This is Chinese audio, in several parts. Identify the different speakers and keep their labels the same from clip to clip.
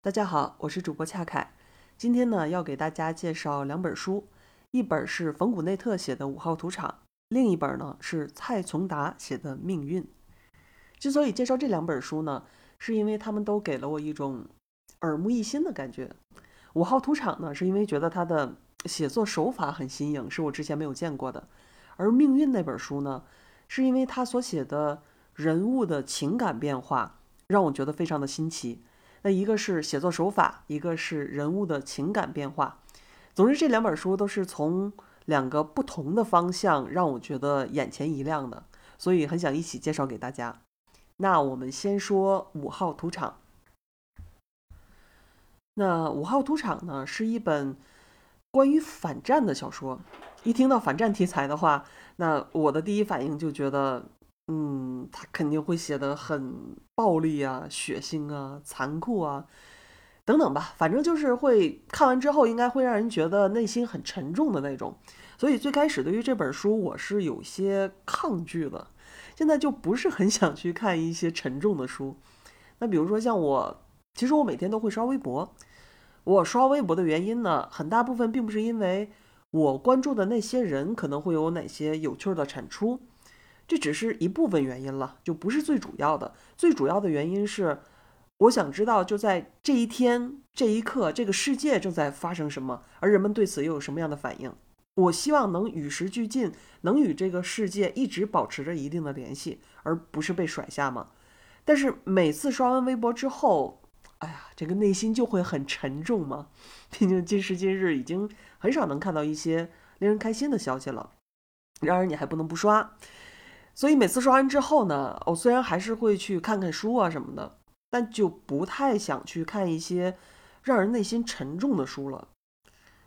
Speaker 1: 大家好，我是主播恰凯。今天呢，要给大家介绍两本书，一本是冯古内特写的《五号土场》，另一本呢是蔡从达写的《命运》。之所以介绍这两本书呢，是因为他们都给了我一种耳目一新的感觉。《五号土场》呢，是因为觉得他的写作手法很新颖，是我之前没有见过的；而《命运》那本书呢，是因为他所写的人物的情感变化。让我觉得非常的新奇。那一个是写作手法，一个是人物的情感变化。总之，这两本书都是从两个不同的方向让我觉得眼前一亮的，所以很想一起介绍给大家。那我们先说《五号土场》。那《五号土场》呢，是一本关于反战的小说。一听到反战题材的话，那我的第一反应就觉得。嗯，他肯定会写的很暴力啊、血腥啊、残酷啊，等等吧。反正就是会看完之后，应该会让人觉得内心很沉重的那种。所以最开始对于这本书，我是有些抗拒的。现在就不是很想去看一些沉重的书。那比如说像我，其实我每天都会刷微博。我刷微博的原因呢，很大部分并不是因为我关注的那些人可能会有哪些有趣的产出。这只是一部分原因了，就不是最主要的。最主要的原因是，我想知道就在这一天、这一刻，这个世界正在发生什么，而人们对此又有什么样的反应。我希望能与时俱进，能与这个世界一直保持着一定的联系，而不是被甩下嘛。但是每次刷完微博之后，哎呀，这个内心就会很沉重嘛。毕竟今时今日已经很少能看到一些令人开心的消息了。然而你还不能不刷。所以每次刷完之后呢，我虽然还是会去看看书啊什么的，但就不太想去看一些让人内心沉重的书了。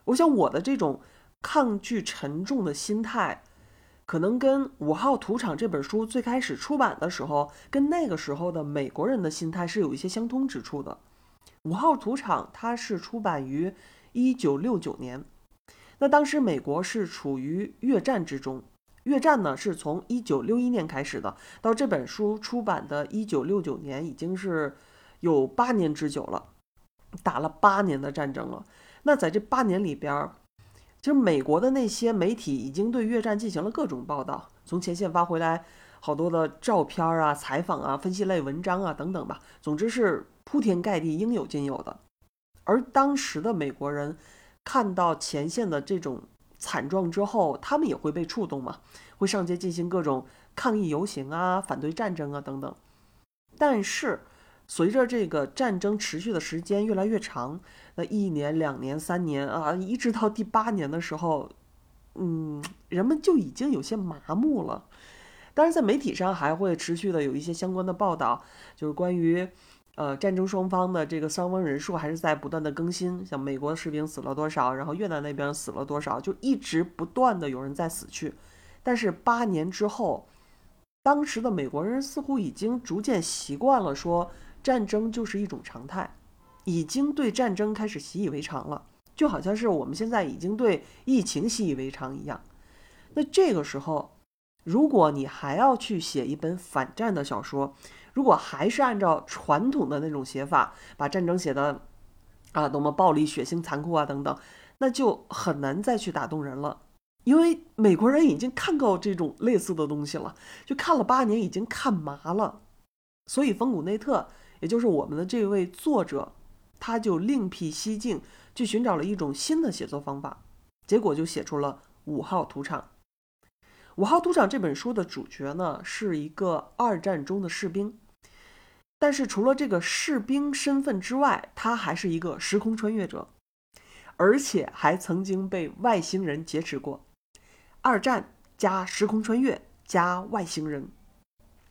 Speaker 1: 我想我的这种抗拒沉重的心态，可能跟《五号土场》这本书最开始出版的时候，跟那个时候的美国人的心态是有一些相通之处的。《五号土场》它是出版于一九六九年，那当时美国是处于越战之中。越战呢，是从一九六一年开始的，到这本书出版的一九六九年，已经是有八年之久了，打了八年的战争了。那在这八年里边儿，其实美国的那些媒体已经对越战进行了各种报道，从前线发回来好多的照片啊、采访啊、分析类文章啊等等吧，总之是铺天盖地，应有尽有的。而当时的美国人看到前线的这种。惨状之后，他们也会被触动嘛，会上街进行各种抗议游行啊，反对战争啊等等。但是，随着这个战争持续的时间越来越长，那一年、两年、三年啊，一直到第八年的时候，嗯，人们就已经有些麻木了。当然，在媒体上还会持续的有一些相关的报道，就是关于。呃，战争双方的这个伤亡人数还是在不断的更新，像美国士兵死了多少，然后越南那边死了多少，就一直不断的有人在死去。但是八年之后，当时的美国人似乎已经逐渐习惯了，说战争就是一种常态，已经对战争开始习以为常了，就好像是我们现在已经对疫情习以为常一样。那这个时候，如果你还要去写一本反战的小说，如果还是按照传统的那种写法，把战争写的啊多么暴力、血腥、残酷啊等等，那就很难再去打动人了。因为美国人已经看够这种类似的东西了，就看了八年，已经看麻了。所以冯古内特，也就是我们的这位作者，他就另辟蹊径，去寻找了一种新的写作方法，结果就写出了《五号土场》。《五号土场》这本书的主角呢，是一个二战中的士兵，但是除了这个士兵身份之外，他还是一个时空穿越者，而且还曾经被外星人劫持过。二战加时空穿越加外星人，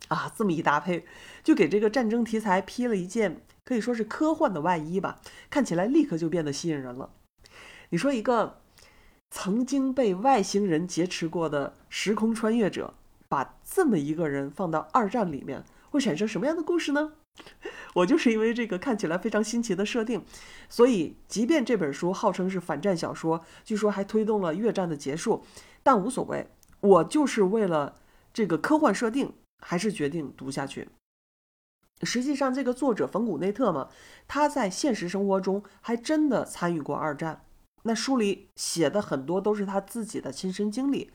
Speaker 1: 啊，这么一搭配，就给这个战争题材披了一件可以说是科幻的外衣吧，看起来立刻就变得吸引人了。你说一个？曾经被外星人劫持过的时空穿越者，把这么一个人放到二战里面，会产生什么样的故事呢？我就是因为这个看起来非常新奇的设定，所以即便这本书号称是反战小说，据说还推动了越战的结束，但无所谓，我就是为了这个科幻设定，还是决定读下去。实际上，这个作者冯古内特嘛，他在现实生活中还真的参与过二战。那书里写的很多都是他自己的亲身经历。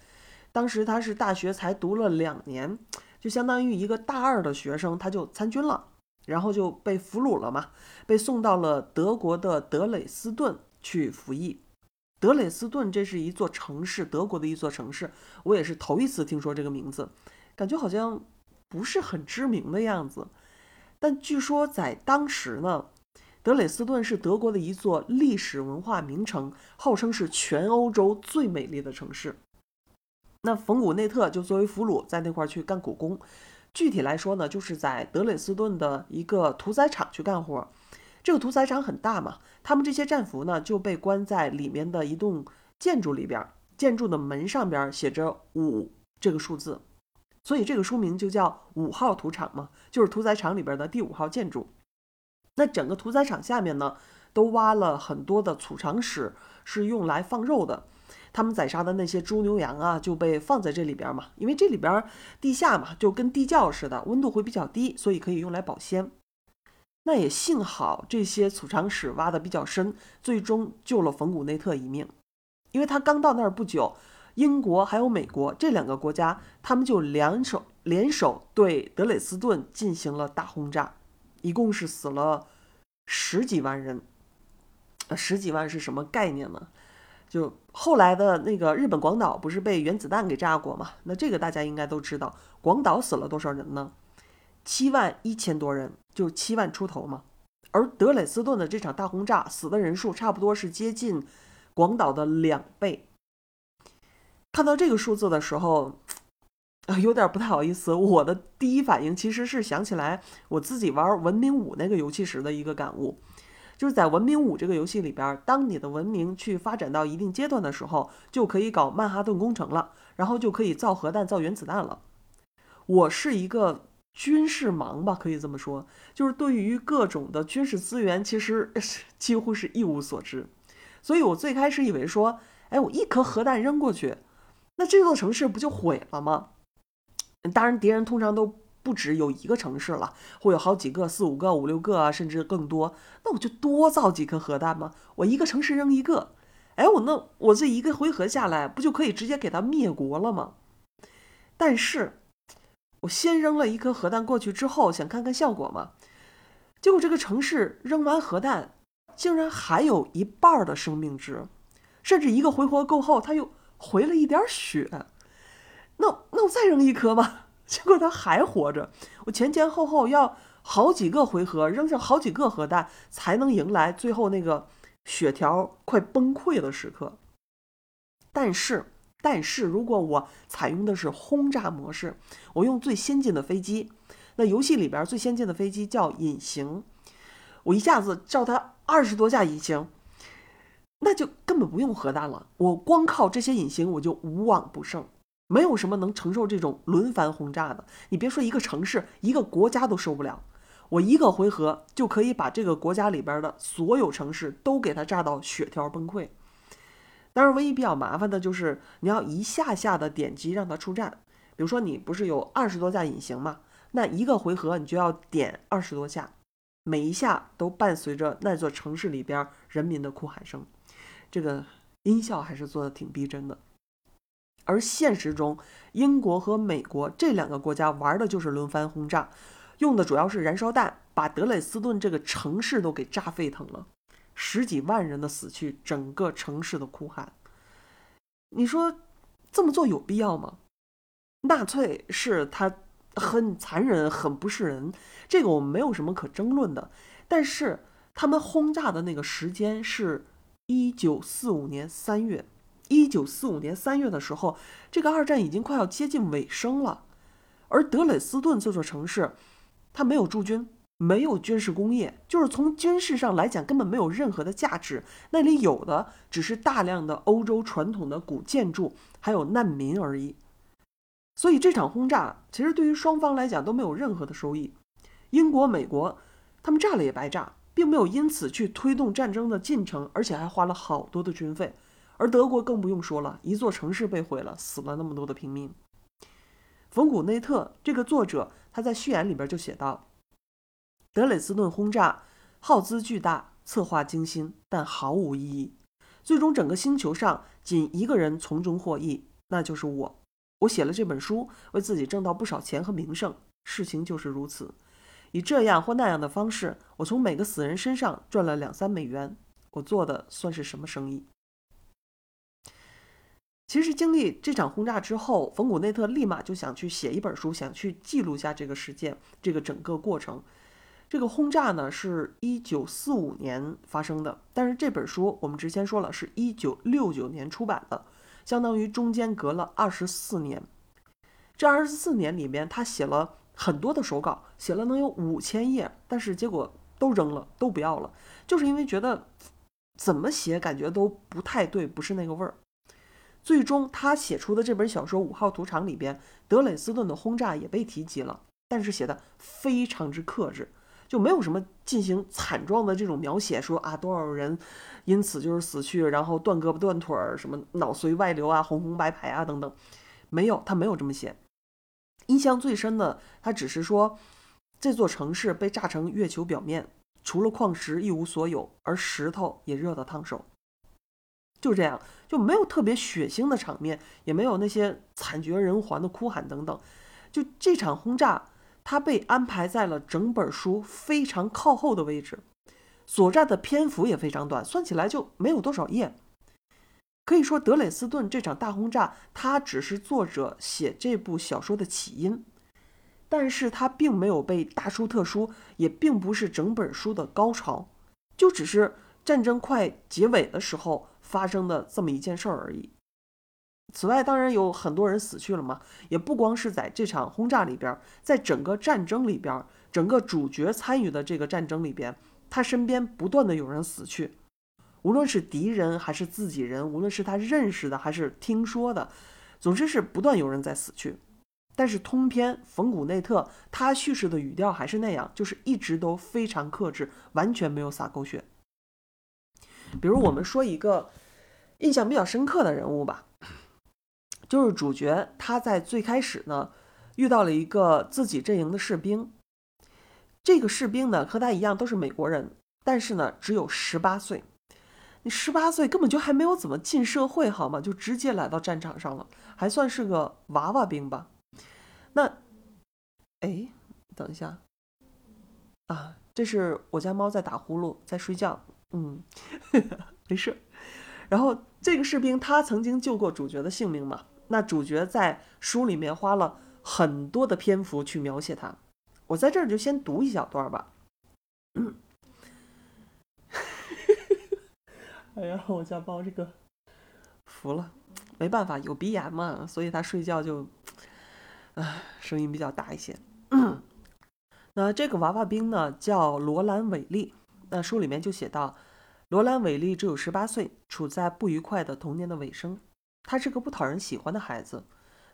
Speaker 1: 当时他是大学才读了两年，就相当于一个大二的学生，他就参军了，然后就被俘虏了嘛，被送到了德国的德累斯顿去服役。德累斯顿这是一座城市，德国的一座城市，我也是头一次听说这个名字，感觉好像不是很知名的样子。但据说在当时呢，德累斯顿是德国的一座历史文化名城，号称是全欧洲最美丽的城市。那冯古内特就作为俘虏在那块儿去干苦工，具体来说呢，就是在德累斯顿的一个屠宰场去干活。这个屠宰场很大嘛，他们这些战俘呢就被关在里面的一栋建筑里边，建筑的门上边写着五这个数字，所以这个书名就叫五号屠场嘛，就是屠宰场里边的第五号建筑。那整个屠宰场下面呢，都挖了很多的储藏室，是用来放肉的。他们宰杀的那些猪牛羊啊，就被放在这里边嘛，因为这里边地下嘛，就跟地窖似的，温度会比较低，所以可以用来保鲜。那也幸好这些储藏室挖的比较深，最终救了冯古内特一命。因为他刚到那儿不久，英国还有美国这两个国家，他们就联手联手对德累斯顿进行了大轰炸，一共是死了十几万人。十几万是什么概念呢？就后来的那个日本广岛不是被原子弹给炸过吗？那这个大家应该都知道，广岛死了多少人呢？七万一千多人，就七万出头嘛。而德累斯顿的这场大轰炸，死的人数差不多是接近广岛的两倍。看到这个数字的时候，啊，有点不太好意思。我的第一反应其实是想起来我自己玩《文明五》那个游戏时的一个感悟。就是在《文明五》这个游戏里边，当你的文明去发展到一定阶段的时候，就可以搞曼哈顿工程了，然后就可以造核弹、造原子弹了。我是一个军事盲吧，可以这么说，就是对于各种的军事资源，其实几乎是一无所知。所以我最开始以为说，哎，我一颗核弹扔过去，那这座城市不就毁了吗？当然，敌人通常都。不止有一个城市了，会有好几个、四五个、五六个，甚至更多。那我就多造几颗核弹吗？我一个城市扔一个，哎，我那我这一个回合下来，不就可以直接给他灭国了吗？但是，我先扔了一颗核弹过去之后，想看看效果嘛。结果这个城市扔完核弹，竟然还有一半的生命值，甚至一个回合够后，它又回了一点血。那那我再扔一颗吧。结果他还活着，我前前后后要好几个回合扔下好几个核弹，才能迎来最后那个血条快崩溃的时刻。但是，但是如果我采用的是轰炸模式，我用最先进的飞机，那游戏里边最先进的飞机叫隐形，我一下子照它二十多架隐形，那就根本不用核弹了，我光靠这些隐形我就无往不胜。没有什么能承受这种轮番轰炸的，你别说一个城市，一个国家都受不了。我一个回合就可以把这个国家里边的所有城市都给它炸到血条崩溃。当然，唯一比较麻烦的就是你要一下下的点击让它出战。比如说，你不是有二十多架隐形吗？那一个回合你就要点二十多下，每一下都伴随着那座城市里边人民的哭喊声，这个音效还是做的挺逼真的。而现实中，英国和美国这两个国家玩的就是轮番轰炸，用的主要是燃烧弹，把德累斯顿这个城市都给炸沸腾了，十几万人的死去，整个城市的哭喊。你说这么做有必要吗？纳粹是他很残忍、很不是人，这个我们没有什么可争论的。但是他们轰炸的那个时间是一九四五年三月。一九四五年三月的时候，这个二战已经快要接近尾声了，而德累斯顿这座城市，它没有驻军，没有军事工业，就是从军事上来讲根本没有任何的价值。那里有的只是大量的欧洲传统的古建筑，还有难民而已。所以这场轰炸其实对于双方来讲都没有任何的收益。英国、美国，他们炸了也白炸，并没有因此去推动战争的进程，而且还花了好多的军费。而德国更不用说了，一座城市被毁了，死了那么多的平民。冯古内特这个作者，他在序言里边就写道：“德累斯顿轰炸耗资巨大，策划精心，但毫无意义。最终，整个星球上仅一个人从中获益，那就是我。我写了这本书，为自己挣到不少钱和名声。事情就是如此，以这样或那样的方式，我从每个死人身上赚了两三美元。我做的算是什么生意？其实经历这场轰炸之后，冯古内特立马就想去写一本书，想去记录下这个事件，这个整个过程。这个轰炸呢，是一九四五年发生的，但是这本书我们之前说了，是一九六九年出版的，相当于中间隔了二十四年。这二十四年里面，他写了很多的手稿，写了能有五千页，但是结果都扔了，都不要了，就是因为觉得怎么写感觉都不太对，不是那个味儿。最终，他写出的这本小说《五号屠场》里边，德累斯顿的轰炸也被提及了，但是写的非常之克制，就没有什么进行惨状的这种描写，说啊多少人因此就是死去，然后断胳膊断腿儿，什么脑髓外流啊、红红白白啊等等，没有，他没有这么写。印象最深的，他只是说这座城市被炸成月球表面，除了矿石一无所有，而石头也热得烫手。就这样，就没有特别血腥的场面，也没有那些惨绝人寰的哭喊等等。就这场轰炸，它被安排在了整本书非常靠后的位置，所占的篇幅也非常短，算起来就没有多少页。可以说，德累斯顿这场大轰炸，它只是作者写这部小说的起因，但是它并没有被大书特书，也并不是整本书的高潮，就只是战争快结尾的时候。发生的这么一件事儿而已。此外，当然有很多人死去了嘛，也不光是在这场轰炸里边，在整个战争里边，整个主角参与的这个战争里边，他身边不断的有人死去，无论是敌人还是自己人，无论是他认识的还是听说的，总之是不断有人在死去。但是通篇冯古内特他叙事的语调还是那样，就是一直都非常克制，完全没有撒狗血。比如我们说一个印象比较深刻的人物吧，就是主角他在最开始呢遇到了一个自己阵营的士兵，这个士兵呢和他一样都是美国人，但是呢只有十八岁，你十八岁根本就还没有怎么进社会好吗？就直接来到战场上了，还算是个娃娃兵吧？那，哎，等一下，啊，这是我家猫在打呼噜，在睡觉。嗯，没事。然后这个士兵他曾经救过主角的性命嘛？那主角在书里面花了很多的篇幅去描写他。我在这儿就先读一小段吧。嗯，哎呀，我家猫这个服了，没办法，有鼻炎嘛，所以他睡觉就，唉，声音比较大一些。那这个娃娃兵呢，叫罗兰·韦利。那书里面就写到，罗兰·韦利只有十八岁，处在不愉快的童年的尾声。他是个不讨人喜欢的孩子，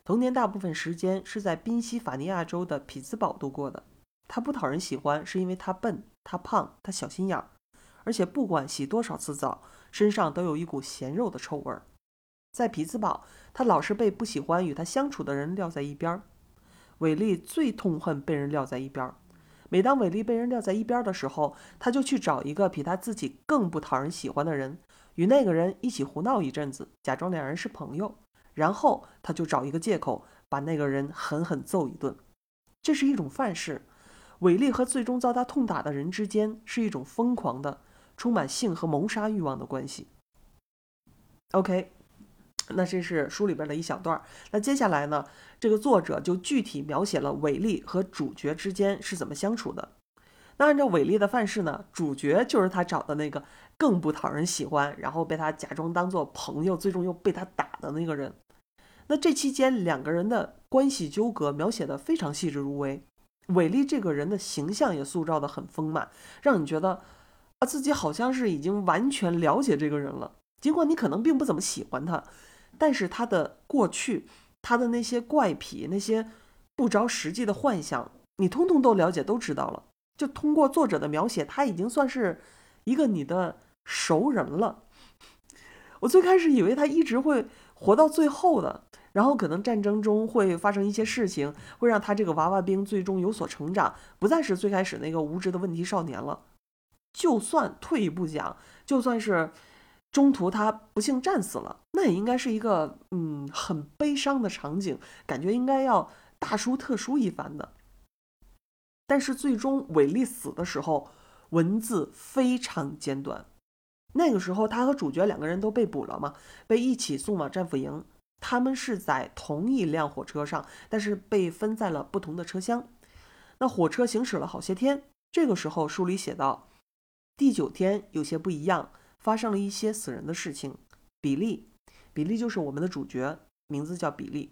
Speaker 1: 童年大部分时间是在宾夕法尼亚州的匹兹堡度过的。他不讨人喜欢，是因为他笨，他胖，他小心眼儿，而且不管洗多少次澡，身上都有一股咸肉的臭味儿。在匹兹堡，他老是被不喜欢与他相处的人撂在一边儿。韦利最痛恨被人撂在一边儿。每当韦利被人撂在一边的时候，他就去找一个比他自己更不讨人喜欢的人，与那个人一起胡闹一阵子，假装两人是朋友，然后他就找一个借口把那个人狠狠揍一顿。这是一种范式。韦利和最终遭他痛打的人之间是一种疯狂的、充满性和谋杀欲望的关系。OK。那这是书里边的一小段儿。那接下来呢，这个作者就具体描写了伟丽和主角之间是怎么相处的。那按照伟丽的范式呢，主角就是他找的那个更不讨人喜欢，然后被他假装当做朋友，最终又被他打的那个人。那这期间两个人的关系纠葛描写的非常细致入微，伟丽这个人的形象也塑造的很丰满，让你觉得啊自己好像是已经完全了解这个人了，尽管你可能并不怎么喜欢他。但是他的过去，他的那些怪癖，那些不着实际的幻想，你通通都了解，都知道了。就通过作者的描写，他已经算是一个你的熟人了。我最开始以为他一直会活到最后的，然后可能战争中会发生一些事情，会让他这个娃娃兵最终有所成长，不再是最开始那个无知的问题少年了。就算退一步讲，就算是中途他不幸战死了，那也应该是一个嗯很悲伤的场景，感觉应该要大书特书一番的。但是最终韦利死的时候，文字非常简短。那个时候他和主角两个人都被捕了嘛，被一起送往战俘营。他们是在同一辆火车上，但是被分在了不同的车厢。那火车行驶了好些天，这个时候书里写道：第九天有些不一样，发生了一些死人的事情。比利，比利就是我们的主角，名字叫比利。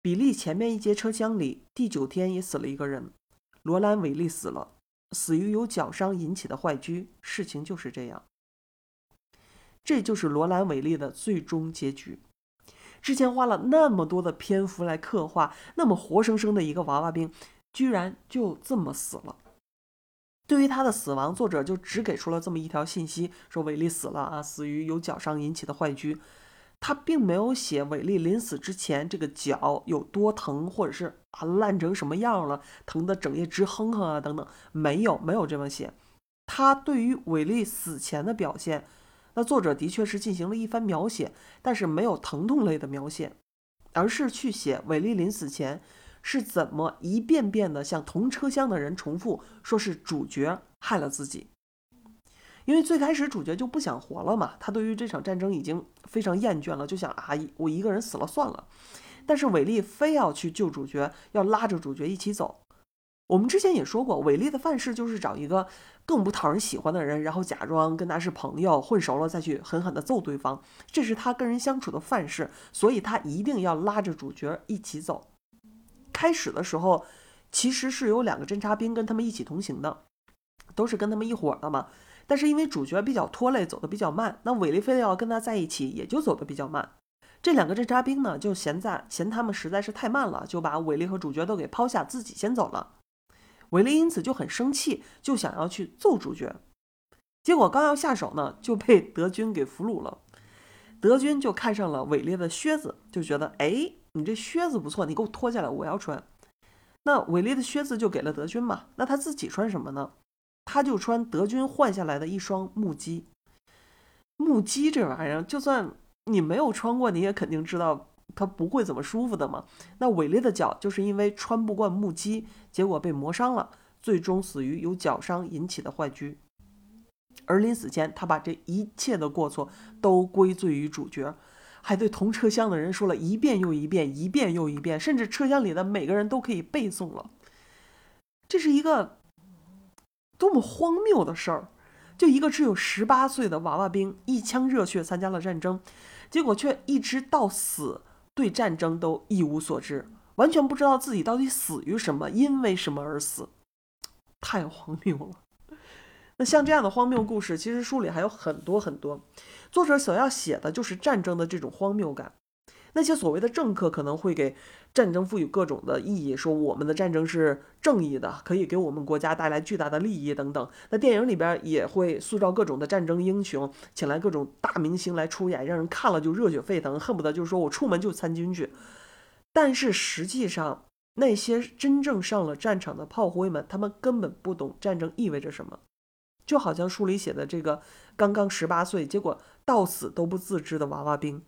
Speaker 1: 比利前面一节车厢里，第九天也死了一个人，罗兰·韦利死了，死于由脚伤引起的坏疽。事情就是这样。这就是罗兰·韦利的最终结局。之前花了那么多的篇幅来刻画那么活生生的一个娃娃兵，居然就这么死了。对于他的死亡，作者就只给出了这么一条信息：说韦利死了啊，死于由脚伤引起的坏疽。他并没有写韦利临死之前这个脚有多疼，或者是啊烂成什么样了，疼得整夜直哼哼啊等等，没有没有这么写。他对于韦利死前的表现。那作者的确是进行了一番描写，但是没有疼痛类的描写，而是去写韦利临死前是怎么一遍遍的向同车厢的人重复，说是主角害了自己。因为最开始主角就不想活了嘛，他对于这场战争已经非常厌倦了，就想啊，我一个人死了算了。但是韦利非要去救主角，要拉着主角一起走。我们之前也说过，韦利的范式就是找一个更不讨人喜欢的人，然后假装跟他是朋友，混熟了再去狠狠地揍对方，这是他跟人相处的范式，所以他一定要拉着主角一起走。开始的时候，其实是有两个侦察兵跟他们一起同行的，都是跟他们一伙的嘛。但是因为主角比较拖累，走得比较慢，那韦利非得要跟他在一起，也就走得比较慢。这两个侦察兵呢，就嫌在嫌他们实在是太慢了，就把韦利和主角都给抛下，自己先走了。韦利因此就很生气，就想要去揍主角，结果刚要下手呢，就被德军给俘虏了。德军就看上了韦利的靴子，就觉得，哎，你这靴子不错，你给我脱下来，我要穿。那韦利的靴子就给了德军嘛，那他自己穿什么呢？他就穿德军换下来的一双木屐。木屐这玩意儿，就算你没有穿过，你也肯定知道。它不会怎么舒服的嘛？那韦利的脚就是因为穿不惯木屐，结果被磨伤了，最终死于由脚伤引起的坏疽。而临死前，他把这一切的过错都归罪于主角，还对同车厢的人说了一遍又一遍，一遍又一遍，甚至车厢里的每个人都可以背诵了。这是一个多么荒谬的事儿！就一个只有十八岁的娃娃兵，一腔热血参加了战争，结果却一直到死。对战争都一无所知，完全不知道自己到底死于什么，因为什么而死，太荒谬了。那像这样的荒谬故事，其实书里还有很多很多。作者所要写的就是战争的这种荒谬感。那些所谓的政客可能会给战争赋予各种的意义，说我们的战争是正义的，可以给我们国家带来巨大的利益等等。那电影里边也会塑造各种的战争英雄，请来各种大明星来出演，让人看了就热血沸腾，恨不得就是说我出门就参军去。但是实际上，那些真正上了战场的炮灰们，他们根本不懂战争意味着什么，就好像书里写的这个刚刚十八岁，结果到死都不自知的娃娃兵。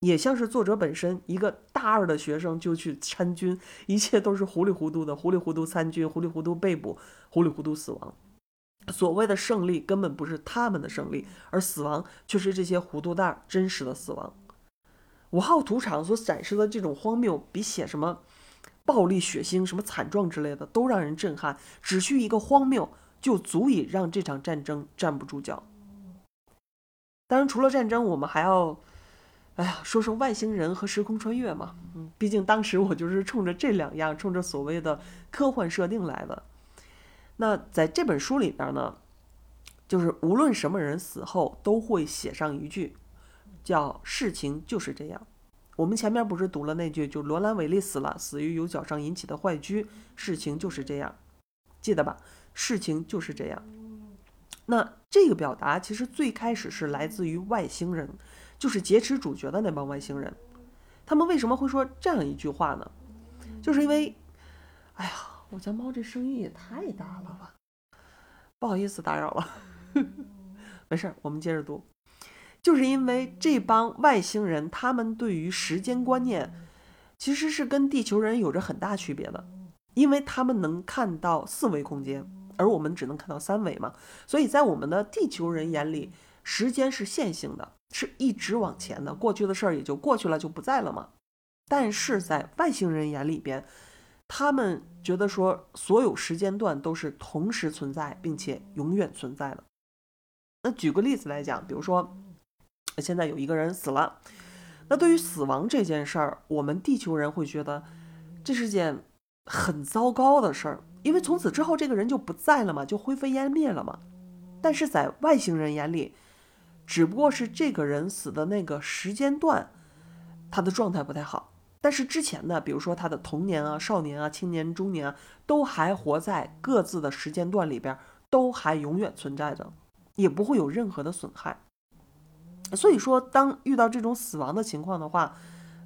Speaker 1: 也像是作者本身，一个大二的学生就去参军，一切都是糊里糊涂的，糊里糊涂参军，糊里糊涂被捕，糊里糊涂死亡。所谓的胜利根本不是他们的胜利，而死亡却是这些糊涂蛋真实的死亡。五号屠场所展示的这种荒谬，比写什么暴力、血腥、什么惨状之类的都让人震撼。只需一个荒谬，就足以让这场战争站不住脚。当然，除了战争，我们还要。哎呀，说说外星人和时空穿越嘛，嗯，毕竟当时我就是冲着这两样，冲着所谓的科幻设定来的。那在这本书里边呢，就是无论什么人死后都会写上一句，叫“事情就是这样”。我们前面不是读了那句，就罗兰·韦利死了，死于由脚上引起的坏疽，事情就是这样，记得吧？事情就是这样。那这个表达其实最开始是来自于外星人。就是劫持主角的那帮外星人，他们为什么会说这样一句话呢？就是因为，哎呀，我家猫这声音也太大了吧！不好意思打扰了，没事儿，我们接着读。就是因为这帮外星人，他们对于时间观念其实是跟地球人有着很大区别的，因为他们能看到四维空间，而我们只能看到三维嘛。所以在我们的地球人眼里，时间是线性的，是一直往前的，过去的事儿也就过去了，就不在了嘛。但是在外星人眼里边，他们觉得说所有时间段都是同时存在，并且永远存在的。那举个例子来讲，比如说。现在有一个人死了，那对于死亡这件事儿，我们地球人会觉得这是件很糟糕的事儿，因为从此之后这个人就不在了嘛，就灰飞烟灭了嘛。但是在外星人眼里，只不过是这个人死的那个时间段，他的状态不太好，但是之前呢，比如说他的童年啊、少年啊、青年、中年啊，都还活在各自的时间段里边，都还永远存在着，也不会有任何的损害。所以说，当遇到这种死亡的情况的话，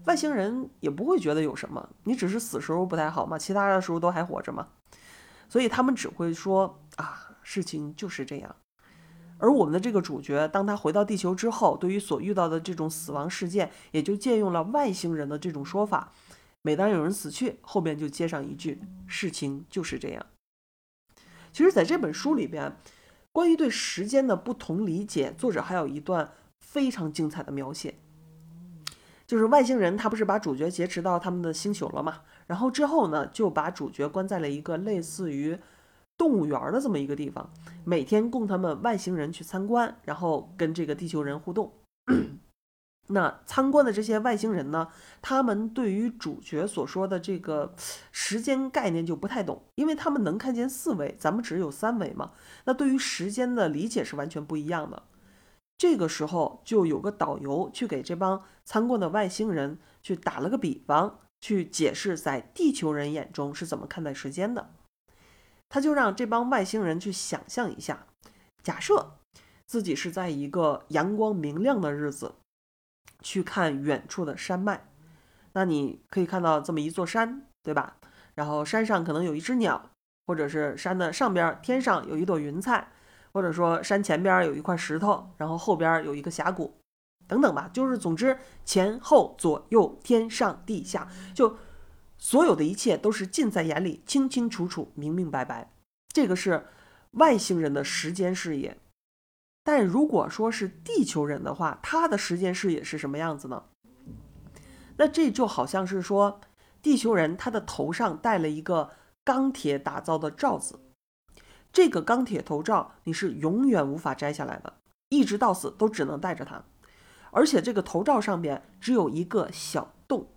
Speaker 1: 外星人也不会觉得有什么，你只是死时候不太好嘛，其他的时候都还活着嘛，所以他们只会说啊，事情就是这样。而我们的这个主角，当他回到地球之后，对于所遇到的这种死亡事件，也就借用了外星人的这种说法。每当有人死去，后面就接上一句，事情就是这样。其实，在这本书里边，关于对时间的不同理解，作者还有一段。非常精彩的描写，就是外星人他不是把主角劫持到他们的星球了吗？然后之后呢，就把主角关在了一个类似于动物园的这么一个地方，每天供他们外星人去参观，然后跟这个地球人互动。那参观的这些外星人呢，他们对于主角所说的这个时间概念就不太懂，因为他们能看见四维，咱们只有三维嘛。那对于时间的理解是完全不一样的。这个时候就有个导游去给这帮参观的外星人去打了个比方，去解释在地球人眼中是怎么看待时间的。他就让这帮外星人去想象一下，假设自己是在一个阳光明亮的日子，去看远处的山脉，那你可以看到这么一座山，对吧？然后山上可能有一只鸟，或者是山的上边天上有一朵云彩。或者说山前边有一块石头，然后后边有一个峡谷，等等吧，就是总之前后左右天上地下，就所有的一切都是尽在眼里，清清楚楚，明明白白。这个是外星人的时间视野。但如果说是地球人的话，他的时间视野是什么样子呢？那这就好像是说，地球人他的头上戴了一个钢铁打造的罩子。这个钢铁头罩你是永远无法摘下来的，一直到死都只能戴着它。而且这个头罩上边只有一个小洞，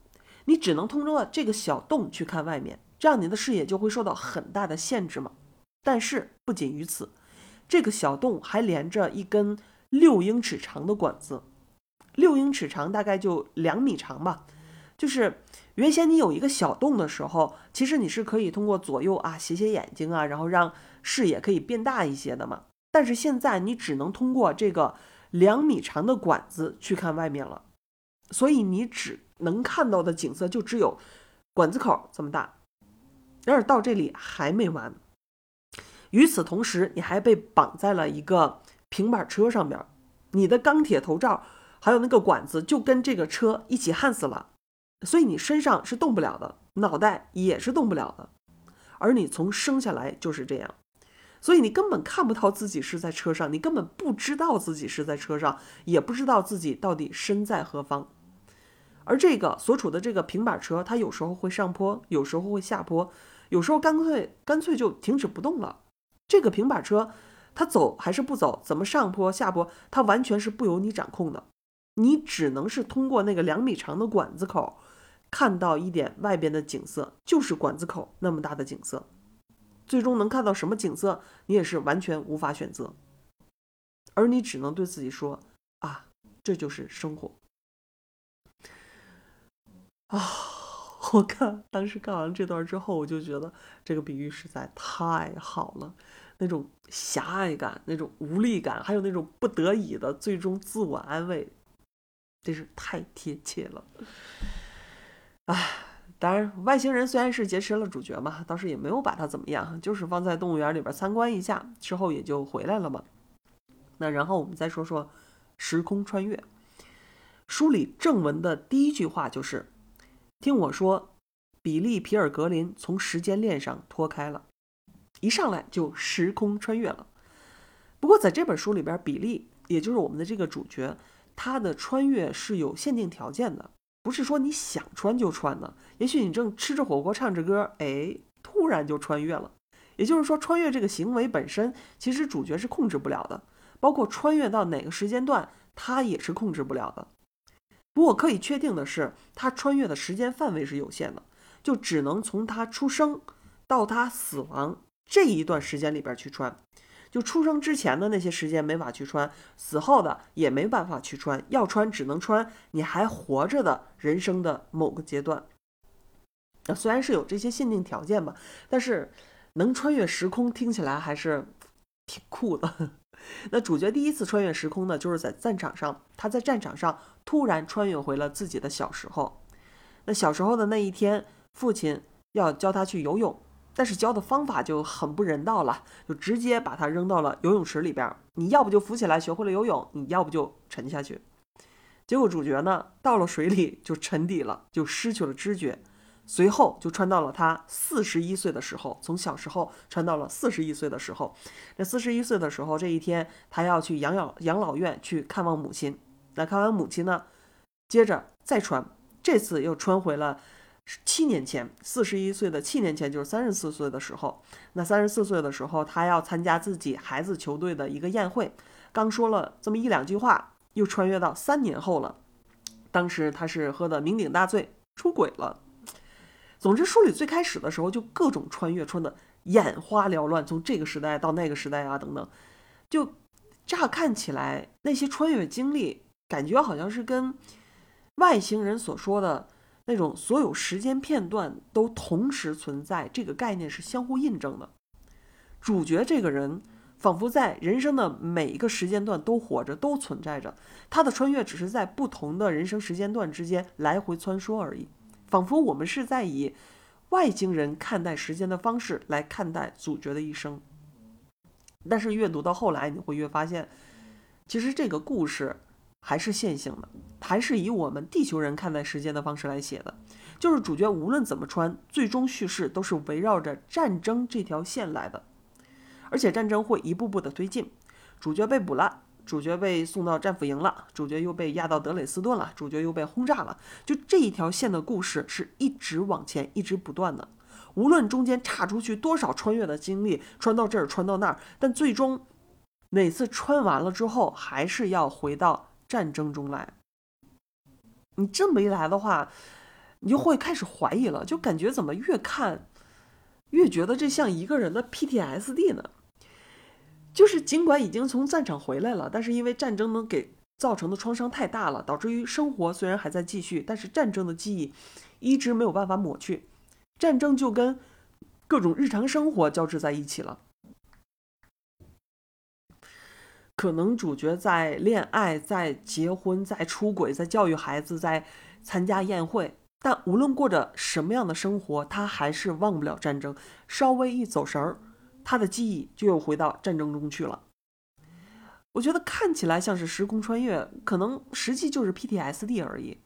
Speaker 1: 你只能通过这个小洞去看外面，这样你的视野就会受到很大的限制嘛。但是不仅于此，这个小洞还连着一根六英尺长的管子，六英尺长大概就两米长吧。就是原先你有一个小洞的时候，其实你是可以通过左右啊斜斜眼睛啊，然后让视野可以变大一些的嘛，但是现在你只能通过这个两米长的管子去看外面了，所以你只能看到的景色就只有管子口这么大。然而到这里还没完，与此同时，你还被绑在了一个平板车上边，你的钢铁头罩还有那个管子就跟这个车一起焊死了，所以你身上是动不了的，脑袋也是动不了的，而你从生下来就是这样。所以你根本看不到自己是在车上，你根本不知道自己是在车上，也不知道自己到底身在何方。而这个所处的这个平板车，它有时候会上坡，有时候会下坡，有时候干脆干脆就停止不动了。这个平板车，它走还是不走，怎么上坡下坡，它完全是不由你掌控的。你只能是通过那个两米长的管子口，看到一点外边的景色，就是管子口那么大的景色。最终能看到什么景色，你也是完全无法选择，而你只能对自己说：“啊，这就是生活。”啊，我看当时看完这段之后，我就觉得这个比喻实在太好了，那种狭隘感、那种无力感，还有那种不得已的最终自我安慰，真是太贴切了。唉，当然，外星人虽然是劫持了主角嘛，倒是也没有把他怎么样，就是放在动物园里边参观一下，之后也就回来了嘛。那然后我们再说说时空穿越。书里正文的第一句话就是：“听我说，比利·皮尔格林从时间链上脱开了，一上来就时空穿越了。”不过在这本书里边，比利也就是我们的这个主角，他的穿越是有限定条件的。不是说你想穿就穿的，也许你正吃着火锅唱着歌，哎，突然就穿越了。也就是说，穿越这个行为本身，其实主角是控制不了的，包括穿越到哪个时间段，他也是控制不了的。不过可以确定的是，他穿越的时间范围是有限的，就只能从他出生到他死亡这一段时间里边去穿。就出生之前的那些时间没法去穿，死后的也没办法去穿，要穿只能穿你还活着的人生的某个阶段。那虽然是有这些限定条件吧，但是能穿越时空听起来还是挺酷的。那主角第一次穿越时空呢，就是在战场上，他在战场上突然穿越回了自己的小时候。那小时候的那一天，父亲要教他去游泳。但是教的方法就很不人道了，就直接把他扔到了游泳池里边。你要不就浮起来学会了游泳，你要不就沉下去。结果主角呢，到了水里就沉底了，就失去了知觉。随后就穿到了他四十一岁的时候，从小时候穿到了四十一岁的时候。这四十一岁的时候，这一天他要去养老养老院去看望母亲。那看完母亲呢，接着再穿，这次又穿回了。七年前，四十一岁的七年前就是三十四岁的时候。那三十四岁的时候，他要参加自己孩子球队的一个宴会，刚说了这么一两句话，又穿越到三年后了。当时他是喝的酩酊大醉，出轨了。总之，书里最开始的时候就各种穿越，穿的眼花缭乱，从这个时代到那个时代啊，等等。就乍看起来，那些穿越经历，感觉好像是跟外星人所说的。那种所有时间片段都同时存在，这个概念是相互印证的。主角这个人仿佛在人生的每一个时间段都活着，都存在着。他的穿越只是在不同的人生时间段之间来回穿梭而已，仿佛我们是在以外星人看待时间的方式来看待主角的一生。但是阅读到后来，你会越发现，其实这个故事。还是线性的，还是以我们地球人看待时间的方式来写的，就是主角无论怎么穿，最终叙事都是围绕着战争这条线来的，而且战争会一步步的推进，主角被捕了，主角被送到战俘营了，主角又被押到德累斯顿了，主角又被轰炸了，就这一条线的故事是一直往前，一直不断的，无论中间差出去多少穿越的经历，穿到这儿，穿到那儿，但最终每次穿完了之后，还是要回到。战争中来，你这么一来的话，你就会开始怀疑了，就感觉怎么越看越觉得这像一个人的 PTSD 呢？就是尽管已经从战场回来了，但是因为战争能给造成的创伤太大了，导致于生活虽然还在继续，但是战争的记忆一直没有办法抹去，战争就跟各种日常生活交织在一起了。可能主角在恋爱，在结婚，在出轨，在教育孩子，在参加宴会，但无论过着什么样的生活，他还是忘不了战争。稍微一走神儿，他的记忆就又回到战争中去了。我觉得看起来像是时空穿越，可能实际就是 PTSD 而已。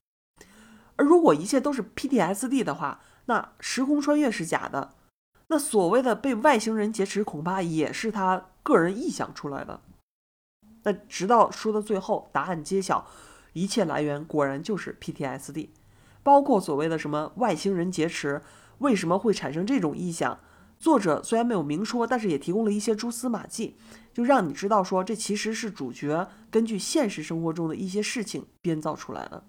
Speaker 1: 而如果一切都是 PTSD 的话，那时空穿越是假的，那所谓的被外星人劫持，恐怕也是他个人臆想出来的。那直到书的最后，答案揭晓，一切来源果然就是 PTSD，包括所谓的什么外星人劫持，为什么会产生这种臆想？作者虽然没有明说，但是也提供了一些蛛丝马迹，就让你知道说这其实是主角根据现实生活中的一些事情编造出来的。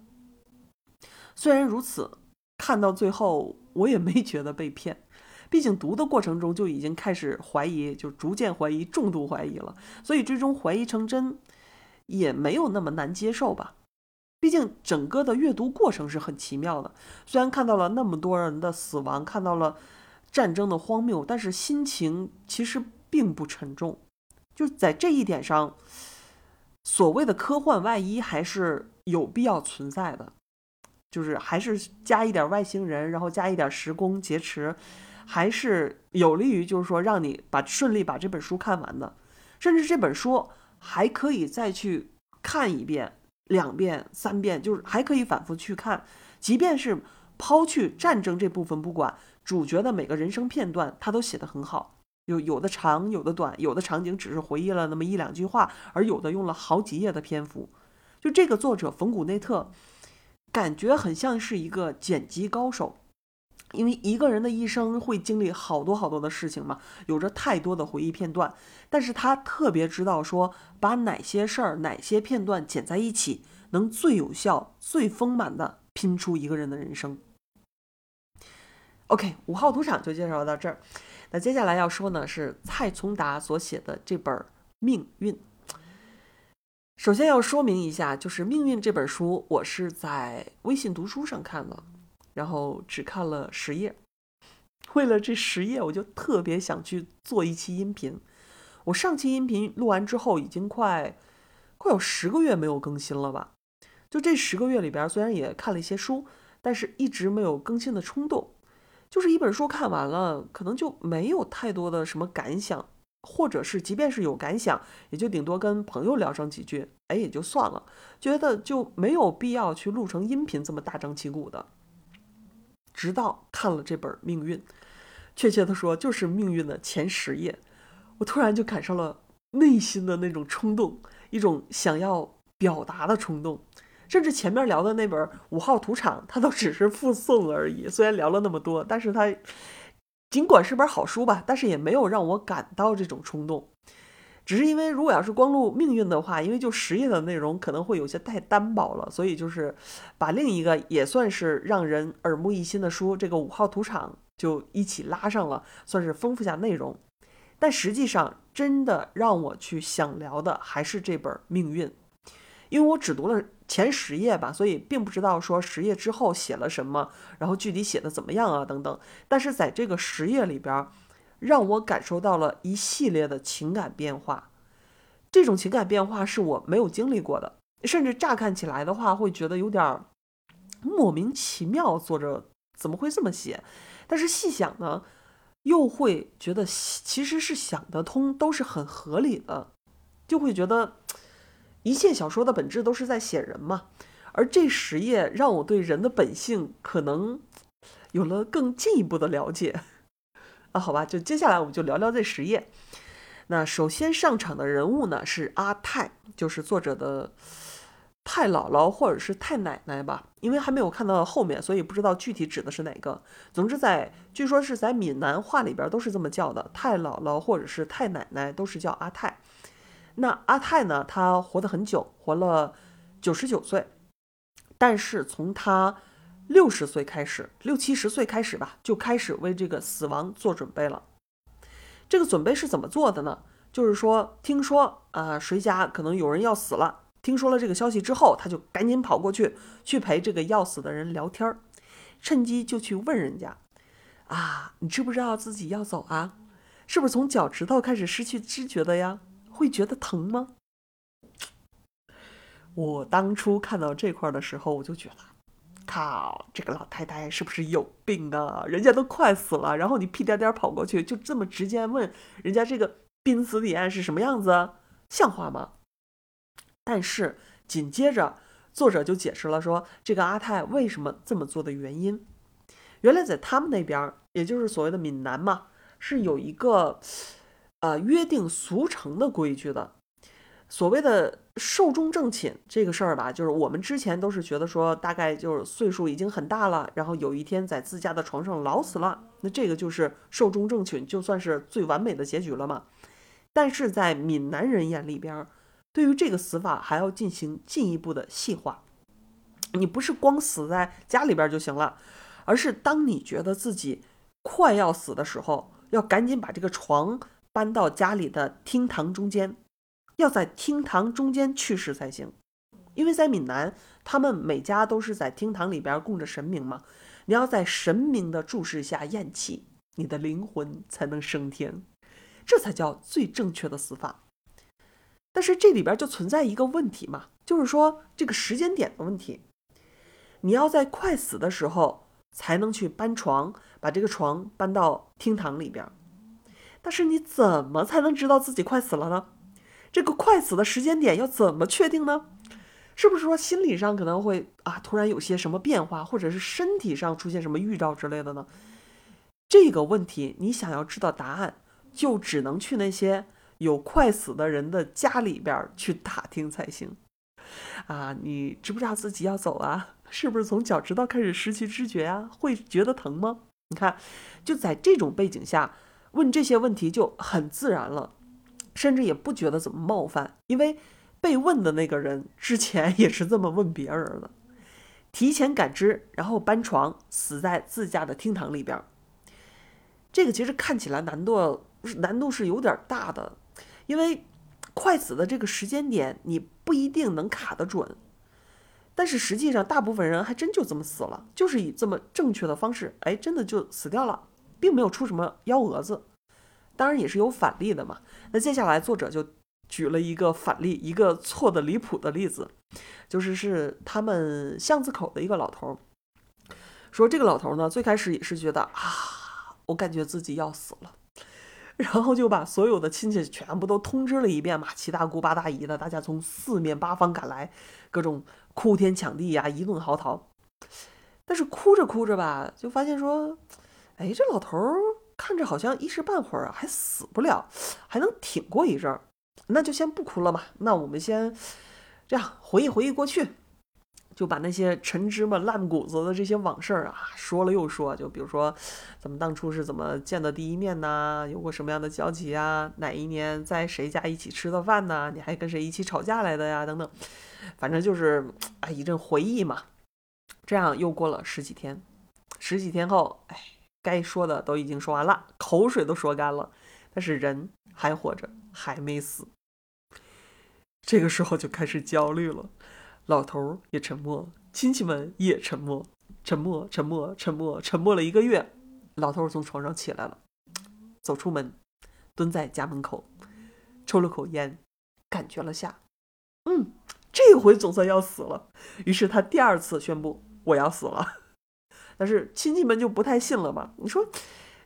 Speaker 1: 虽然如此，看到最后我也没觉得被骗。毕竟读的过程中就已经开始怀疑，就逐渐怀疑，重度怀疑了，所以最终怀疑成真，也没有那么难接受吧。毕竟整个的阅读过程是很奇妙的，虽然看到了那么多人的死亡，看到了战争的荒谬，但是心情其实并不沉重。就在这一点上，所谓的科幻外衣还是有必要存在的。就是还是加一点外星人，然后加一点时空劫持，还是有利于就是说让你把顺利把这本书看完的，甚至这本书还可以再去看一遍、两遍、三遍，就是还可以反复去看，即便是抛去战争这部分不管，主角的每个人生片段他都写得很好，有有的长，有的短，有的场景只是回忆了那么一两句话，而有的用了好几页的篇幅，就这个作者冯古内特。感觉很像是一个剪辑高手，因为一个人的一生会经历好多好多的事情嘛，有着太多的回忆片段，但是他特别知道说把哪些事儿、哪些片段剪在一起，能最有效、最丰满的拼出一个人的人生。OK，五号土场就介绍到这儿，那接下来要说呢是蔡聪达所写的这本《命运》。首先要说明一下，就是《命运》这本书，我是在微信读书上看了，然后只看了十页。为了这十页，我就特别想去做一期音频。我上期音频录完之后，已经快快有十个月没有更新了吧？就这十个月里边，虽然也看了一些书，但是一直没有更新的冲动。就是一本书看完了，可能就没有太多的什么感想。或者是，即便是有感想，也就顶多跟朋友聊上几句，哎，也就算了，觉得就没有必要去录成音频这么大张旗鼓的。直到看了这本《命运》，确切的说，就是《命运》的前十页，我突然就感受了内心的那种冲动，一种想要表达的冲动。甚至前面聊的那本《五号土场》，它都只是附送而已。虽然聊了那么多，但是它。尽管是本好书吧，但是也没有让我感到这种冲动，只是因为如果要是光录命运的话，因为就十页的内容可能会有些太单薄了，所以就是把另一个也算是让人耳目一新的书，这个五号土场就一起拉上了，算是丰富下内容。但实际上，真的让我去想聊的还是这本命运，因为我只读了。前十页吧，所以并不知道说十页之后写了什么，然后具体写的怎么样啊等等。但是在这个十页里边，让我感受到了一系列的情感变化。这种情感变化是我没有经历过的，甚至乍看起来的话会觉得有点莫名其妙，作者怎么会这么写？但是细想呢，又会觉得其实是想得通，都是很合理的，就会觉得。一切小说的本质都是在写人嘛，而这十页让我对人的本性可能有了更进一步的了解啊。好吧，就接下来我们就聊聊这十页。那首先上场的人物呢是阿泰，就是作者的太姥姥或者是太奶奶吧，因为还没有看到后面，所以不知道具体指的是哪个。总之，在据说是在闽南话里边都是这么叫的，太姥姥或者是太奶奶都是叫阿泰。那阿泰呢？他活得很久，活了九十九岁。但是从他六十岁开始，六七十岁开始吧，就开始为这个死亡做准备了。这个准备是怎么做的呢？就是说，听说啊，谁家可能有人要死了，听说了这个消息之后，他就赶紧跑过去，去陪这个要死的人聊天儿，趁机就去问人家：啊，你知不知道自己要走啊？是不是从脚趾头开始失去知觉的呀？会觉得疼吗？我当初看到这块儿的时候，我就觉得，靠，这个老太太是不是有病啊？人家都快死了，然后你屁颠颠跑过去，就这么直接问人家这个濒死体验是什么样子，像话吗？但是紧接着作者就解释了，说这个阿泰为什么这么做的原因。原来在他们那边，也就是所谓的闽南嘛，是有一个。呃，约定俗成的规矩的，所谓的寿终正寝这个事儿吧，就是我们之前都是觉得说，大概就是岁数已经很大了，然后有一天在自家的床上老死了，那这个就是寿终正寝，就算是最完美的结局了嘛。但是在闽南人眼里边，对于这个死法还要进行进一步的细化，你不是光死在家里边就行了，而是当你觉得自己快要死的时候，要赶紧把这个床。搬到家里的厅堂中间，要在厅堂中间去世才行，因为在闽南，他们每家都是在厅堂里边供着神明嘛。你要在神明的注视下咽气，你的灵魂才能升天，这才叫最正确的死法。但是这里边就存在一个问题嘛，就是说这个时间点的问题。你要在快死的时候才能去搬床，把这个床搬到厅堂里边。但是你怎么才能知道自己快死了呢？这个快死的时间点要怎么确定呢？是不是说心理上可能会啊突然有些什么变化，或者是身体上出现什么预兆之类的呢？这个问题你想要知道答案，就只能去那些有快死的人的家里边去打听才行。啊，你知不知道自己要走啊？是不是从脚趾头开始失去知觉啊？会觉得疼吗？你看，就在这种背景下问这些问题就很自然了，甚至也不觉得怎么冒犯，因为被问的那个人之前 也是这么问别人的。提前感知，然后搬床，死在自家的厅堂里边。这个其实看起来难度难度是有点大的，因为快死的这个时间点你不一定能卡得准。但是实际上，大部分人还真就这么死了，就是以这么正确的方式，哎，真的就死掉了，并没有出什么幺蛾子。当然也是有反例的嘛。那接下来作者就举了一个反例，一个错的离谱的例子，就是是他们巷子口的一个老头，说这个老头呢，最开始也是觉得啊，我感觉自己要死了。然后就把所有的亲戚全部都通知了一遍嘛，七大姑八大姨的，大家从四面八方赶来，各种哭天抢地呀，一顿嚎啕。但是哭着哭着吧，就发现说，哎，这老头儿看着好像一时半会儿还死不了，还能挺过一阵儿，那就先不哭了嘛。那我们先这样回忆回忆过去。就把那些陈芝麻烂谷子的这些往事啊说了又说，就比如说，咱们当初是怎么见的第一面呢？有过什么样的交集啊？哪一年在谁家一起吃的饭呢？你还跟谁一起吵架来的呀？等等，反正就是啊一阵回忆嘛。这样又过了十几天，十几天后，哎，该说的都已经说完了，口水都说干了，但是人还活着，还没死。这个时候就开始焦虑了。老头也沉默，亲戚们也沉默，沉默，沉默，沉默，沉默了一个月。老头从床上起来了，走出门，蹲在家门口，抽了口烟，感觉了下，嗯，这回总算要死了。于是他第二次宣布我要死了。但是亲戚们就不太信了嘛。你说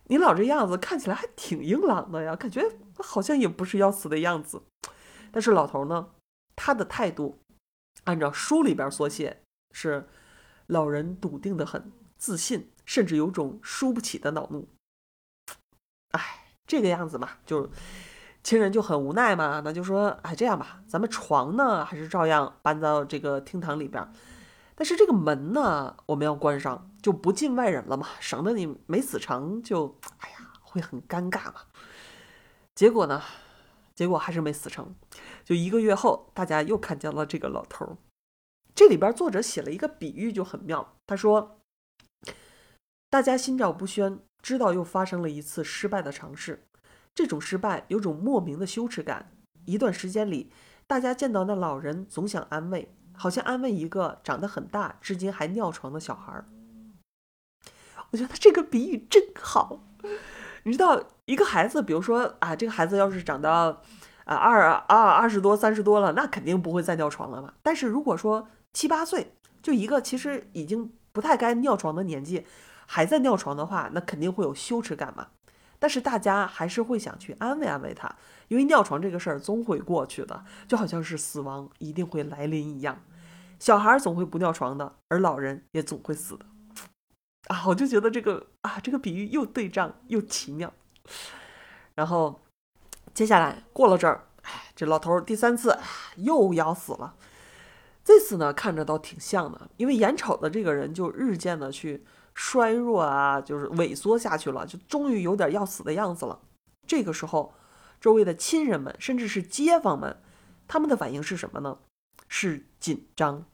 Speaker 1: 你老这样子看起来还挺硬朗的呀，感觉好像也不是要死的样子。但是老头呢，他的态度。按照书里边所写，是老人笃定的很，自信，甚至有种输不起的恼怒。哎，这个样子嘛，就亲人就很无奈嘛，那就说，哎，这样吧，咱们床呢，还是照样搬到这个厅堂里边，但是这个门呢，我们要关上，就不进外人了嘛，省得你没死成就，哎呀，会很尴尬嘛。结果呢？结果还是没死成，就一个月后，大家又看见了这个老头儿。这里边作者写了一个比喻，就很妙。他说：“大家心照不宣，知道又发生了一次失败的尝试，这种失败有种莫名的羞耻感。一段时间里，大家见到那老人，总想安慰，好像安慰一个长得很大、至今还尿床的小孩儿。”我觉得这个比喻真好。你知道一个孩子，比如说啊，这个孩子要是长到啊二二二十多、三十多了，那肯定不会再尿床了嘛。但是如果说七八岁，就一个其实已经不太该尿床的年纪，还在尿床的话，那肯定会有羞耻感嘛。但是大家还是会想去安慰安慰他，因为尿床这个事儿总会过去的，就好像是死亡一定会来临一样。小孩总会不尿床的，而老人也总会死的。啊，我就觉得这个啊，这个比喻又对仗又奇妙。然后接下来过了这儿，哎，这老头第三次又要死了。这次呢，看着倒挺像的，因为眼瞅的这个人就日渐的去衰弱啊，就是萎缩下去了，就终于有点要死的样子了。这个时候，周围的亲人们，甚至是街坊们，他们的反应是什么呢？是紧张，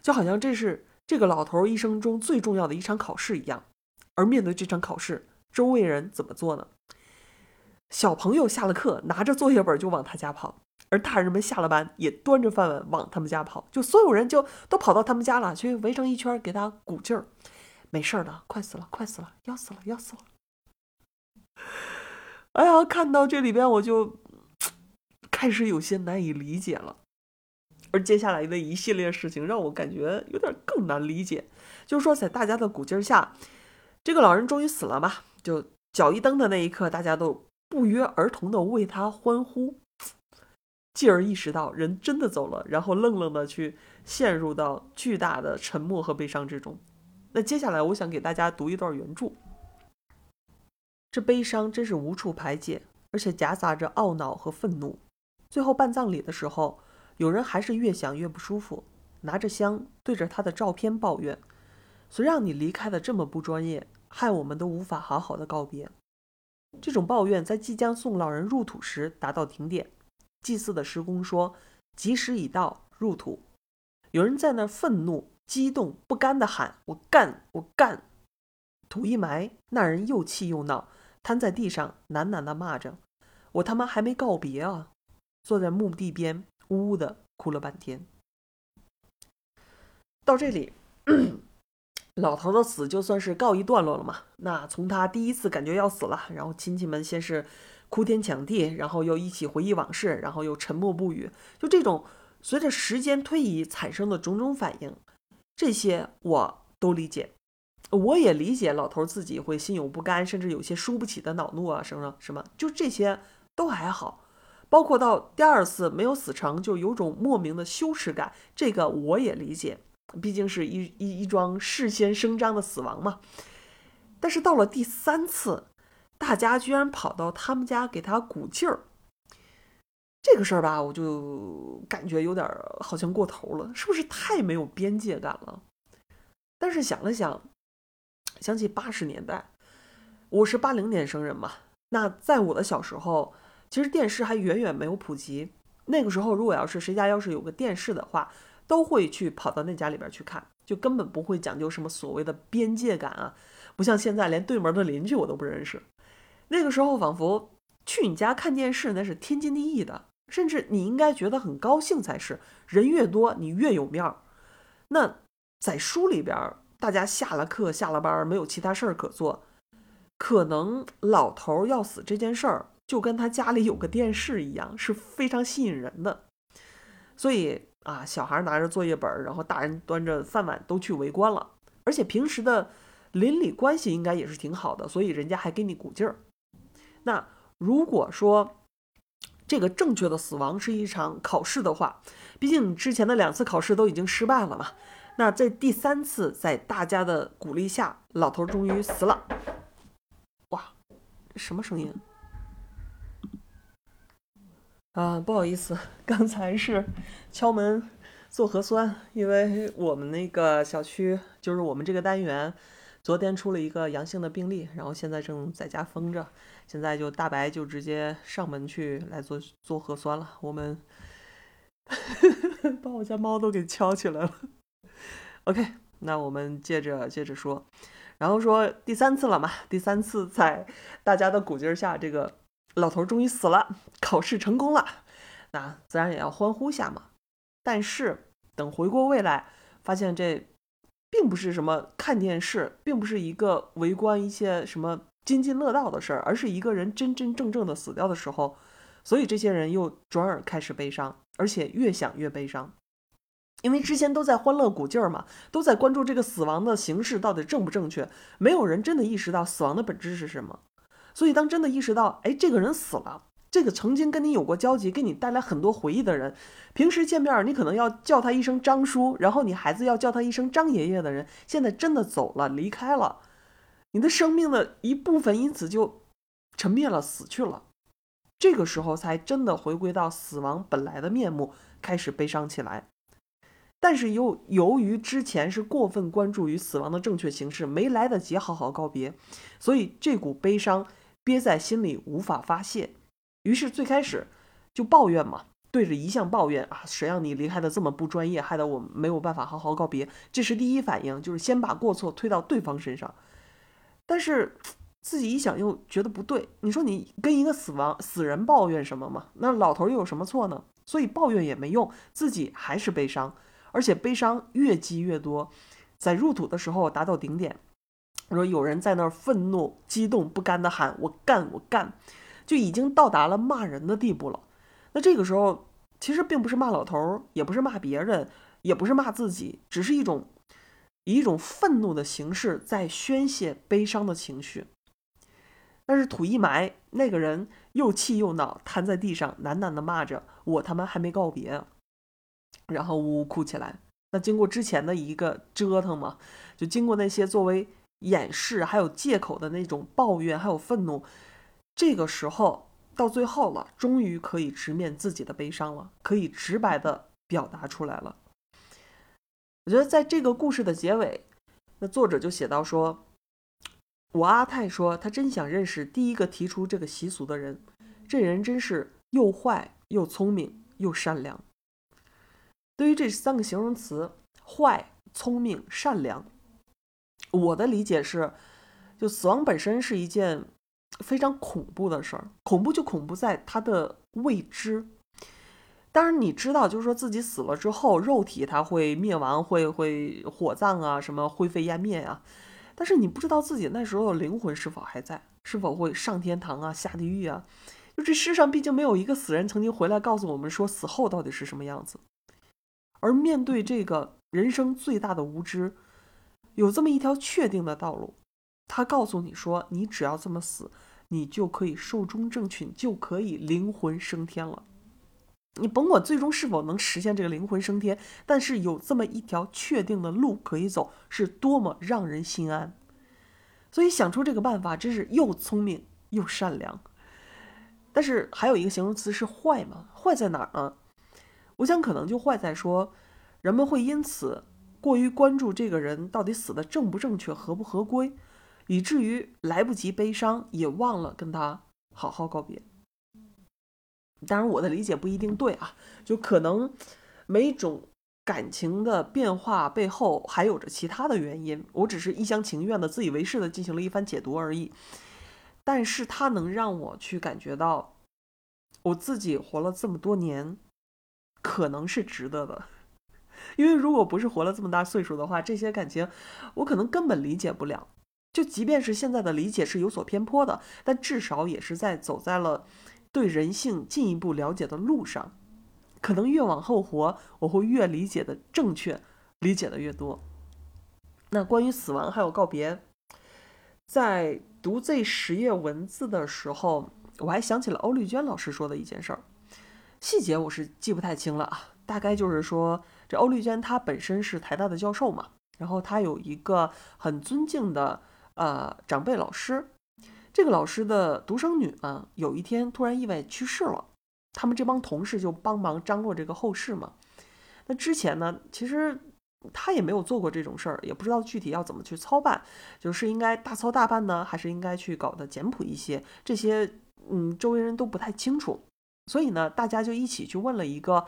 Speaker 1: 就好像这是。这个老头一生中最重要的一场考试一样，而面对这场考试，周围人怎么做呢？小朋友下了课，拿着作业本就往他家跑；而大人们下了班，也端着饭碗往他们家跑。就所有人就都跑到他们家了，去围成一圈给他鼓劲儿。没事的，快死了，快死了，要死了，要死了！哎呀，看到这里边我就开始有些难以理解了。而接下来的一系列事情让我感觉有点更难理解。就是说，在大家的鼓劲下，这个老人终于死了嘛？就脚一蹬的那一刻，大家都不约而同的为他欢呼，继而意识到人真的走了，然后愣愣的去陷入到巨大的沉默和悲伤之中。那接下来，我想给大家读一段原著。这悲伤真是无处排解，而且夹杂着懊恼和愤怒。最后办葬礼的时候，有人还是越想越不舒服，拿着香对着他的照片抱怨：“谁让你离开的这么不专业，害我们都无法好好的告别。”这种抱怨在即将送老人入土时达到顶点。祭祀的施工说：“吉时已到，入土。”有人在那愤怒、激动、不甘地喊：“我干，我干！”土一埋，那人又气又恼。瘫在地上，喃喃地骂着：“我他妈还没告别啊！”坐在墓地边，呜呜地哭了半天。到这里，老头的死就算是告一段落了嘛。那从他第一次感觉要死了，然后亲戚们先是哭天抢地，然后又一起回忆往事，然后又沉默不语。就这种随着时间推移产生的种种反应，这些我都理解。我也理解老头自己会心有不甘，甚至有些输不起的恼怒啊，什么什么，就这些都还好。包括到第二次没有死成，就有种莫名的羞耻感，这个我也理解，毕竟是一一一桩事先声张的死亡嘛。但是到了第三次，大家居然跑到他们家给他鼓劲儿，这个事儿吧，我就感觉有点好像过头了，是不是太没有边界感了？但是想了想。想起八十年代，我是八零年生人嘛。那在我的小时候，其实电视还远远没有普及。那个时候，如果要是谁家要是有个电视的话，都会去跑到那家里边去看，就根本不会讲究什么所谓的边界感啊。不像现在，连对门的邻居我都不认识。那个时候，仿佛去你家看电视那是天经地义的，甚至你应该觉得很高兴才是。人越多，你越有面儿。那在书里边。大家下了课、下了班，没有其他事儿可做，可能老头要死这件事儿，就跟他家里有个电视一样，是非常吸引人的。所以啊，小孩拿着作业本，然后大人端着饭碗都去围观了，而且平时的邻里关系应该也是挺好的，所以人家还给你鼓劲儿。那如果说这个正确的死亡是一场考试的话，毕竟之前的两次考试都已经失败了嘛。那在第三次，在大家的鼓励下，老头终于死了。哇，什么声音？啊，不好意思，刚才是敲门做核酸，因为我们那个小区就是我们这个单元，昨天出了一个阳性的病例，然后现在正在家封着，现在就大白就直接上门去来做做核酸了。我们 把我家猫都给敲起来了。OK，那我们接着接着说，然后说第三次了嘛？第三次在大家的鼓劲下，这个老头终于死了，考试成功了，那自然也要欢呼下嘛。但是等回过味来，发现这并不是什么看电视，并不是一个围观一些什么津津乐道的事儿，而是一个人真真正正的死掉的时候，所以这些人又转而开始悲伤，而且越想越悲伤。因为之前都在欢乐鼓劲儿嘛，都在关注这个死亡的形式到底正不正确，没有人真的意识到死亡的本质是什么。所以当真的意识到，哎，这个人死了，这个曾经跟你有过交集，给你带来很多回忆的人，平时见面你可能要叫他一声张叔，然后你孩子要叫他一声张爷爷的人，现在真的走了，离开了，你的生命的一部分因此就沉灭了，死去了。这个时候才真的回归到死亡本来的面目，开始悲伤起来。但是又由于之前是过分关注于死亡的正确形式，没来得及好好告别，所以这股悲伤憋在心里无法发泄，于是最开始就抱怨嘛，对着遗像抱怨啊，谁让你离开的这么不专业，害得我没有办法好好告别。这是第一反应，就是先把过错推到对方身上。但是自己一想又觉得不对，你说你跟一个死亡死人抱怨什么嘛？那老头又有什么错呢？所以抱怨也没用，自己还是悲伤。而且悲伤越积越多，在入土的时候达到顶点。说有人在那儿愤怒、激动、不甘的喊：“我干，我干！”就已经到达了骂人的地步了。那这个时候，其实并不是骂老头儿，也不是骂别人，也不是骂自己，只是一种以一种愤怒的形式在宣泄悲伤的情绪。但是土一埋，那个人又气又恼，瘫在地上，喃喃地骂着：“我他妈还没告别。”然后呜呜哭起来。那经过之前的一个折腾嘛，就经过那些作为掩饰还有借口的那种抱怨还有愤怒，这个时候到最后了，终于可以直面自己的悲伤了，可以直白的表达出来了。我觉得在这个故事的结尾，那作者就写到说。我阿泰说，他真想认识第一个提出这个习俗的人。这人真是又坏又聪明又善良。对于这三个形容词——坏、聪明、善良，我的理解是：就死亡本身是一件非常恐怖的事儿，恐怖就恐怖在它的未知。当然，你知道，就是说自己死了之后，肉体它会灭亡，会会火葬啊，什么灰飞烟灭啊。但是你不知道自己那时候的灵魂是否还在，是否会上天堂啊、下地狱啊？就这世上毕竟没有一个死人曾经回来告诉我们说死后到底是什么样子。而面对这个人生最大的无知，有这么一条确定的道路，他告诉你说，你只要这么死，你就可以寿终正寝，就可以灵魂升天了。你甭管最终是否能实现这个灵魂升天，但是有这么一条确定的路可以走，是多么让人心安。所以想出这个办法，真是又聪明又善良。但是还有一个形容词是坏嘛？坏在哪儿呢？我想可能就坏在说，人们会因此过于关注这个人到底死的正不正确、合不合规，以至于来不及悲伤，也忘了跟他好好告别。当然，我的理解不一定对啊，就可能每种感情的变化背后还有着其他的原因，我只是一厢情愿的、自以为是的进行了一番解读而已。但是它能让我去感觉到，我自己活了这么多年，可能是值得的。因为如果不是活了这么大岁数的话，这些感情我可能根本理解不了。就即便是现在的理解是有所偏颇的，但至少也是在走在了。对人性进一步了解的路上，可能越往后活，我会越理解的正确，理解的越多。那关于死亡还有告别，在读这十页文字的时候，我还想起了欧丽娟老师说的一件事儿，细节我是记不太清了啊，大概就是说，这欧丽娟她本身是台大的教授嘛，然后她有一个很尊敬的呃长辈老师。这个老师的独生女呢，有一天突然意外去世了，他们这帮同事就帮忙张罗这个后事嘛。那之前呢，其实他也没有做过这种事儿，也不知道具体要怎么去操办，就是应该大操大办呢，还是应该去搞得简朴一些？这些嗯，周围人都不太清楚。所以呢，大家就一起去问了一个，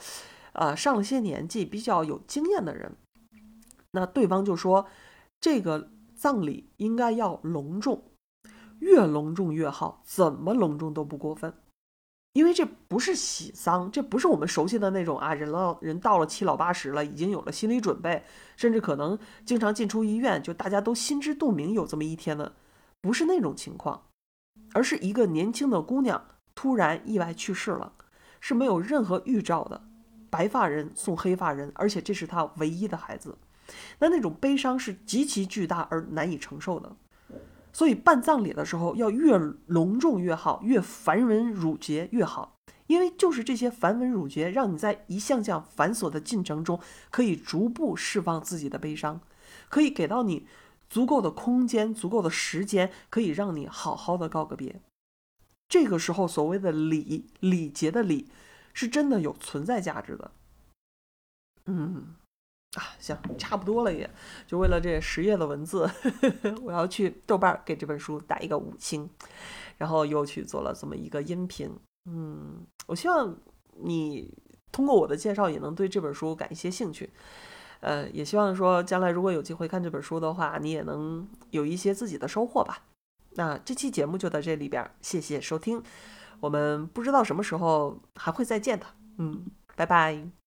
Speaker 1: 呃，上了些年纪、比较有经验的人。那对方就说，这个葬礼应该要隆重。越隆重越好，怎么隆重都不过分，因为这不是喜丧，这不是我们熟悉的那种啊，人老人到了七老八十了，已经有了心理准备，甚至可能经常进出医院，就大家都心知肚明有这么一天的，不是那种情况，而是一个年轻的姑娘突然意外去世了，是没有任何预兆的，白发人送黑发人，而且这是她唯一的孩子，那那种悲伤是极其巨大而难以承受的。所以办葬礼的时候要越隆重越好，越繁文缛节越好，因为就是这些繁文缛节，让你在一项项繁琐的进程中，可以逐步释放自己的悲伤，可以给到你足够的空间、足够的时间，可以让你好好的告个别。这个时候，所谓的礼礼节的礼，是真的有存在价值的。嗯。啊，行，差不多了，也就为了这十页的文字，我要去豆瓣给这本书打一个五星，然后又去做了这么一个音频。嗯，我希望你通过我的介绍也能对这本书感一些兴趣。呃，也希望说将来如果有机会看这本书的话，你也能有一些自己的收获吧。那这期节目就到这里边，谢谢收听，我们不知道什么时候还会再见的。嗯，拜拜。